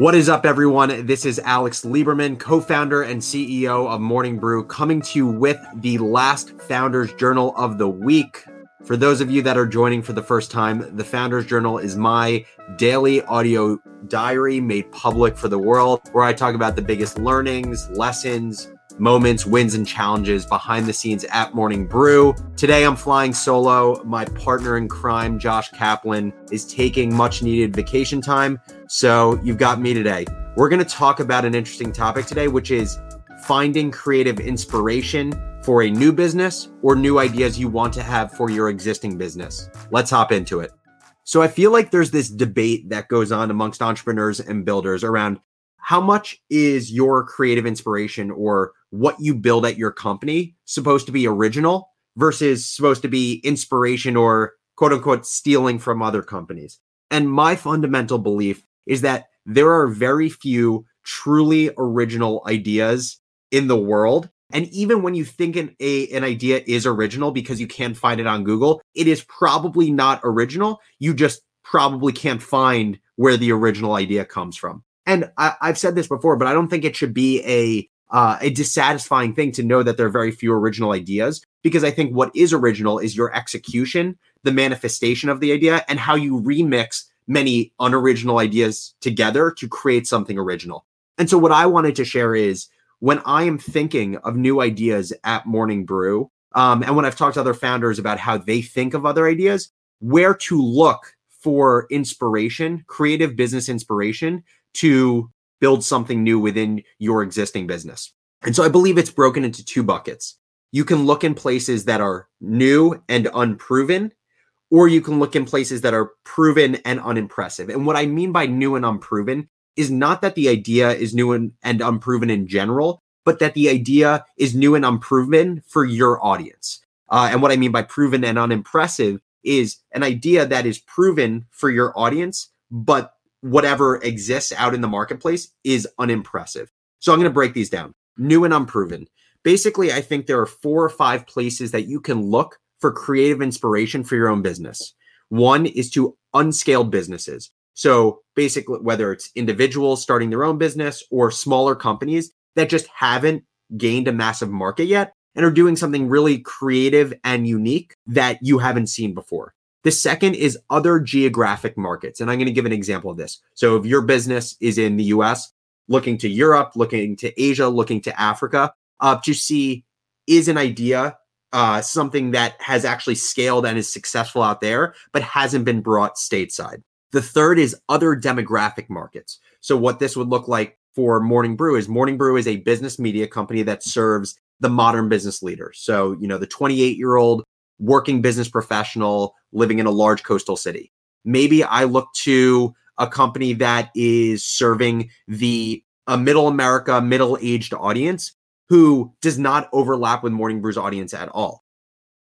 What is up, everyone? This is Alex Lieberman, co founder and CEO of Morning Brew, coming to you with the last Founders Journal of the week. For those of you that are joining for the first time, the Founders Journal is my daily audio diary made public for the world, where I talk about the biggest learnings, lessons, moments, wins, and challenges behind the scenes at Morning Brew. Today, I'm flying solo. My partner in crime, Josh Kaplan, is taking much needed vacation time. So you've got me today. We're going to talk about an interesting topic today, which is finding creative inspiration for a new business or new ideas you want to have for your existing business. Let's hop into it. So I feel like there's this debate that goes on amongst entrepreneurs and builders around how much is your creative inspiration or what you build at your company supposed to be original versus supposed to be inspiration or quote unquote stealing from other companies. And my fundamental belief is that there are very few truly original ideas in the world. And even when you think an, a, an idea is original because you can't find it on Google, it is probably not original. You just probably can't find where the original idea comes from. And I, have said this before, but I don't think it should be a uh, a dissatisfying thing to know that there are very few original ideas because I think what is original is your execution, the manifestation of the idea, and how you remix many unoriginal ideas together to create something original. And so, what I wanted to share is when I am thinking of new ideas at Morning Brew, um, and when I've talked to other founders about how they think of other ideas, where to look for inspiration, creative business inspiration to build something new within your existing business. And so I believe it's broken into two buckets. You can look in places that are new and unproven, or you can look in places that are proven and unimpressive. And what I mean by new and unproven is not that the idea is new and, and unproven in general, but that the idea is new and unproven for your audience. Uh, and what I mean by proven and unimpressive is an idea that is proven for your audience, but whatever exists out in the marketplace is unimpressive. So I'm going to break these down. New and unproven. Basically, I think there are four or five places that you can look for creative inspiration for your own business. One is to unscaled businesses. So basically, whether it's individuals starting their own business or smaller companies that just haven't gained a massive market yet and are doing something really creative and unique that you haven't seen before. The second is other geographic markets. And I'm going to give an example of this. So if your business is in the US, looking to Europe, looking to Asia, looking to Africa, uh, to see is an idea uh, something that has actually scaled and is successful out there, but hasn't been brought stateside. The third is other demographic markets. So what this would look like for Morning Brew is Morning Brew is a business media company that serves the modern business leader. So, you know, the 28 year old working business professional living in a large coastal city. Maybe I look to a company that is serving the a middle America, middle aged audience who does not overlap with Morning Brew's audience at all.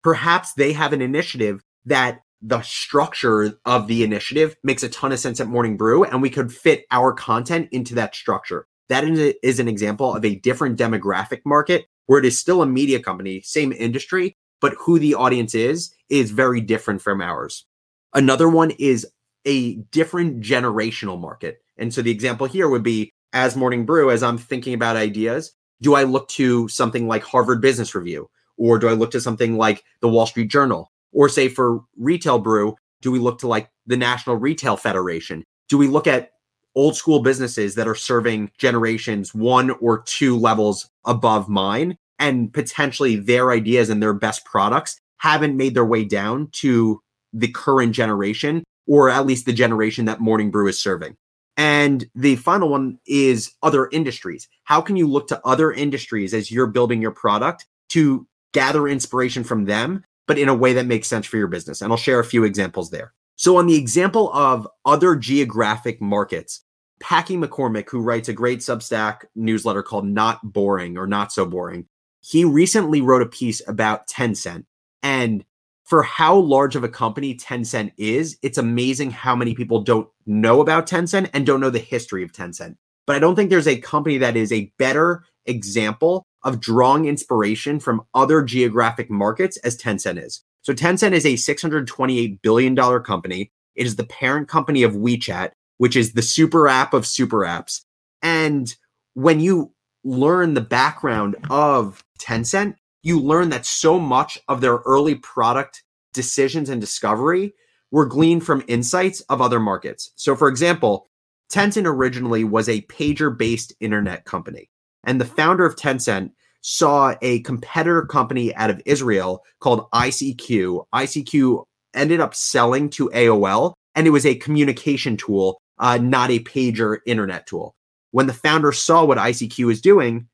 Perhaps they have an initiative that the structure of the initiative makes a ton of sense at Morning Brew, and we could fit our content into that structure. That is an example of a different demographic market where it is still a media company, same industry, but who the audience is is very different from ours. Another one is a different generational market. And so the example here would be as Morning Brew, as I'm thinking about ideas, do I look to something like Harvard Business Review? Or do I look to something like the Wall Street Journal? Or say for retail brew, do we look to like the National Retail Federation? Do we look at old school businesses that are serving generations one or two levels above mine and potentially their ideas and their best products haven't made their way down to the current generation or at least the generation that Morning Brew is serving. And the final one is other industries. How can you look to other industries as you're building your product to gather inspiration from them, but in a way that makes sense for your business? And I'll share a few examples there. So, on the example of other geographic markets, Packy McCormick, who writes a great Substack newsletter called Not Boring or Not So Boring, he recently wrote a piece about Tencent. And for how large of a company Tencent is, it's amazing how many people don't know about Tencent and don't know the history of Tencent. But I don't think there's a company that is a better example of drawing inspiration from other geographic markets as Tencent is. So Tencent is a $628 billion company. It is the parent company of WeChat, which is the super app of super apps. And when you learn the background of Tencent, you learn that so much of their early product decisions and discovery were gleaned from insights of other markets. So, for example, Tencent originally was a pager based internet company. And the founder of Tencent saw a competitor company out of Israel called ICQ. ICQ ended up selling to AOL, and it was a communication tool, uh, not a pager internet tool. When the founder saw what ICQ was doing,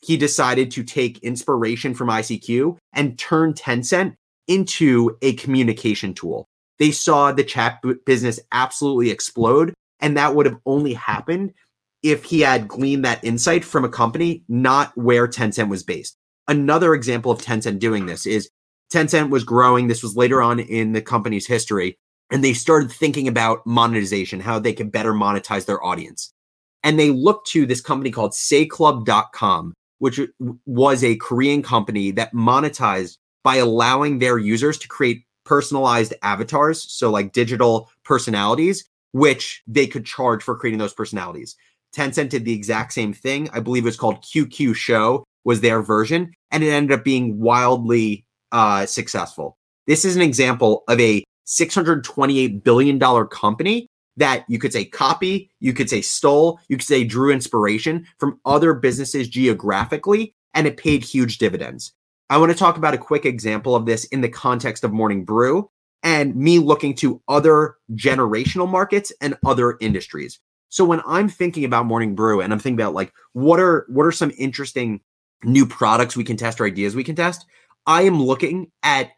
he decided to take inspiration from ICQ and turn Tencent into a communication tool. They saw the chat business absolutely explode, and that would have only happened if he had gleaned that insight from a company, not where Tencent was based. Another example of Tencent doing this is Tencent was growing. This was later on in the company's history, and they started thinking about monetization, how they could better monetize their audience. And they looked to this company called sayclub.com, which was a Korean company that monetized by allowing their users to create personalized avatars, so like digital personalities, which they could charge for creating those personalities. Tencent did the exact same thing. I believe it was called QQ Show was their version, and it ended up being wildly uh, successful. This is an example of a $628 billion company that you could say copy, you could say stole, you could say drew inspiration from other businesses geographically, and it paid huge dividends. I want to talk about a quick example of this in the context of Morning Brew and me looking to other generational markets and other industries. So when I'm thinking about Morning Brew and I'm thinking about like what are what are some interesting new products we can test or ideas we can test, I am looking at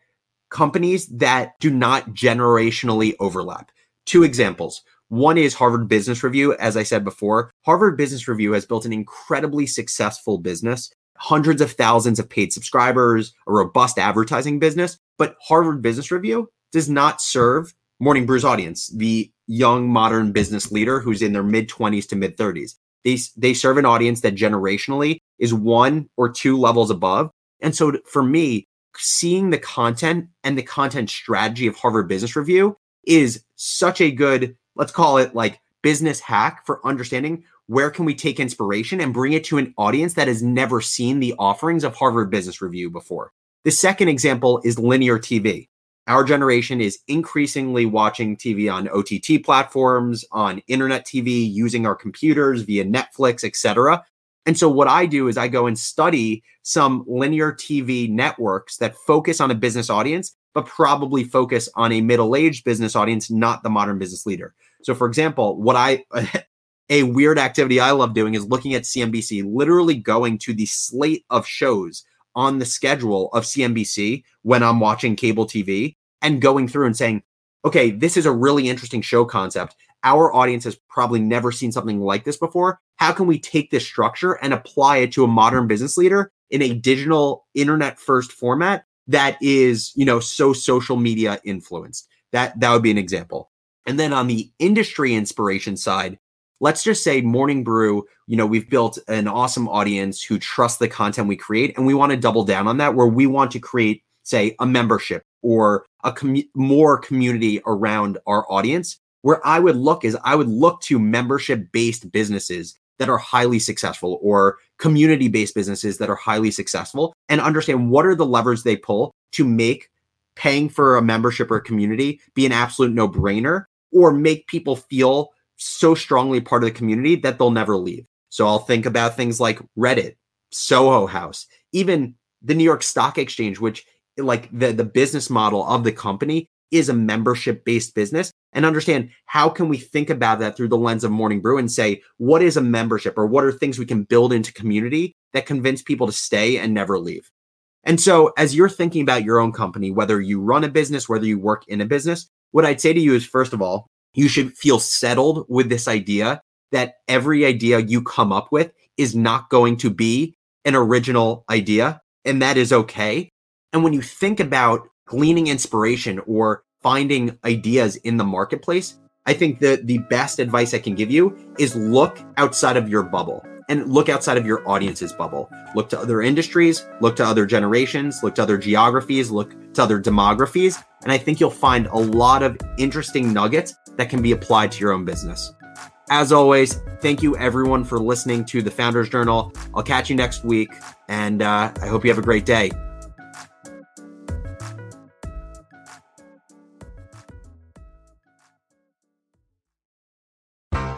companies that do not generationally overlap. Two examples. One is Harvard Business Review. As I said before, Harvard Business Review has built an incredibly successful business, hundreds of thousands of paid subscribers, a robust advertising business. But Harvard Business Review does not serve Morning Brew's audience, the young modern business leader who's in their mid 20s to mid 30s. They, they serve an audience that generationally is one or two levels above. And so for me, seeing the content and the content strategy of Harvard Business Review is such a good, let's call it like business hack for understanding where can we take inspiration and bring it to an audience that has never seen the offerings of Harvard Business Review before. The second example is linear TV. Our generation is increasingly watching TV on OTT platforms, on internet TV, using our computers via Netflix, etc. And so what I do is I go and study some linear TV networks that focus on a business audience but probably focus on a middle-aged business audience, not the modern business leader. So for example, what I a weird activity I love doing is looking at CNBC, literally going to the slate of shows on the schedule of CNBC when I'm watching cable TV and going through and saying, okay, this is a really interesting show concept. Our audience has probably never seen something like this before. How can we take this structure and apply it to a modern business leader in a digital internet first format that is, you know, so social media influenced? That that would be an example. And then on the industry inspiration side, let's just say Morning Brew, you know, we've built an awesome audience who trust the content we create and we want to double down on that where we want to create say a membership or a more community around our audience where i would look is i would look to membership based businesses that are highly successful or community based businesses that are highly successful and understand what are the levers they pull to make paying for a membership or a community be an absolute no brainer or make people feel so strongly part of the community that they'll never leave. So I'll think about things like Reddit, Soho House, even the New York Stock Exchange, which like the the business model of the company is a membership based business and understand how can we think about that through the lens of morning brew and say what is a membership or what are things we can build into community that convince people to stay and never leave? And so as you're thinking about your own company whether you run a business whether you work in a business what i'd say to you is first of all you should feel settled with this idea that every idea you come up with is not going to be an original idea and that is okay. And when you think about gleaning inspiration or finding ideas in the marketplace, I think that the best advice I can give you is look outside of your bubble. and look outside of your audience's bubble. Look to other industries, look to other generations, look to other geographies, look to other demographies. And I think you'll find a lot of interesting nuggets that can be applied to your own business. As always, thank you everyone for listening to the Founders Journal. I'll catch you next week, and uh, I hope you have a great day.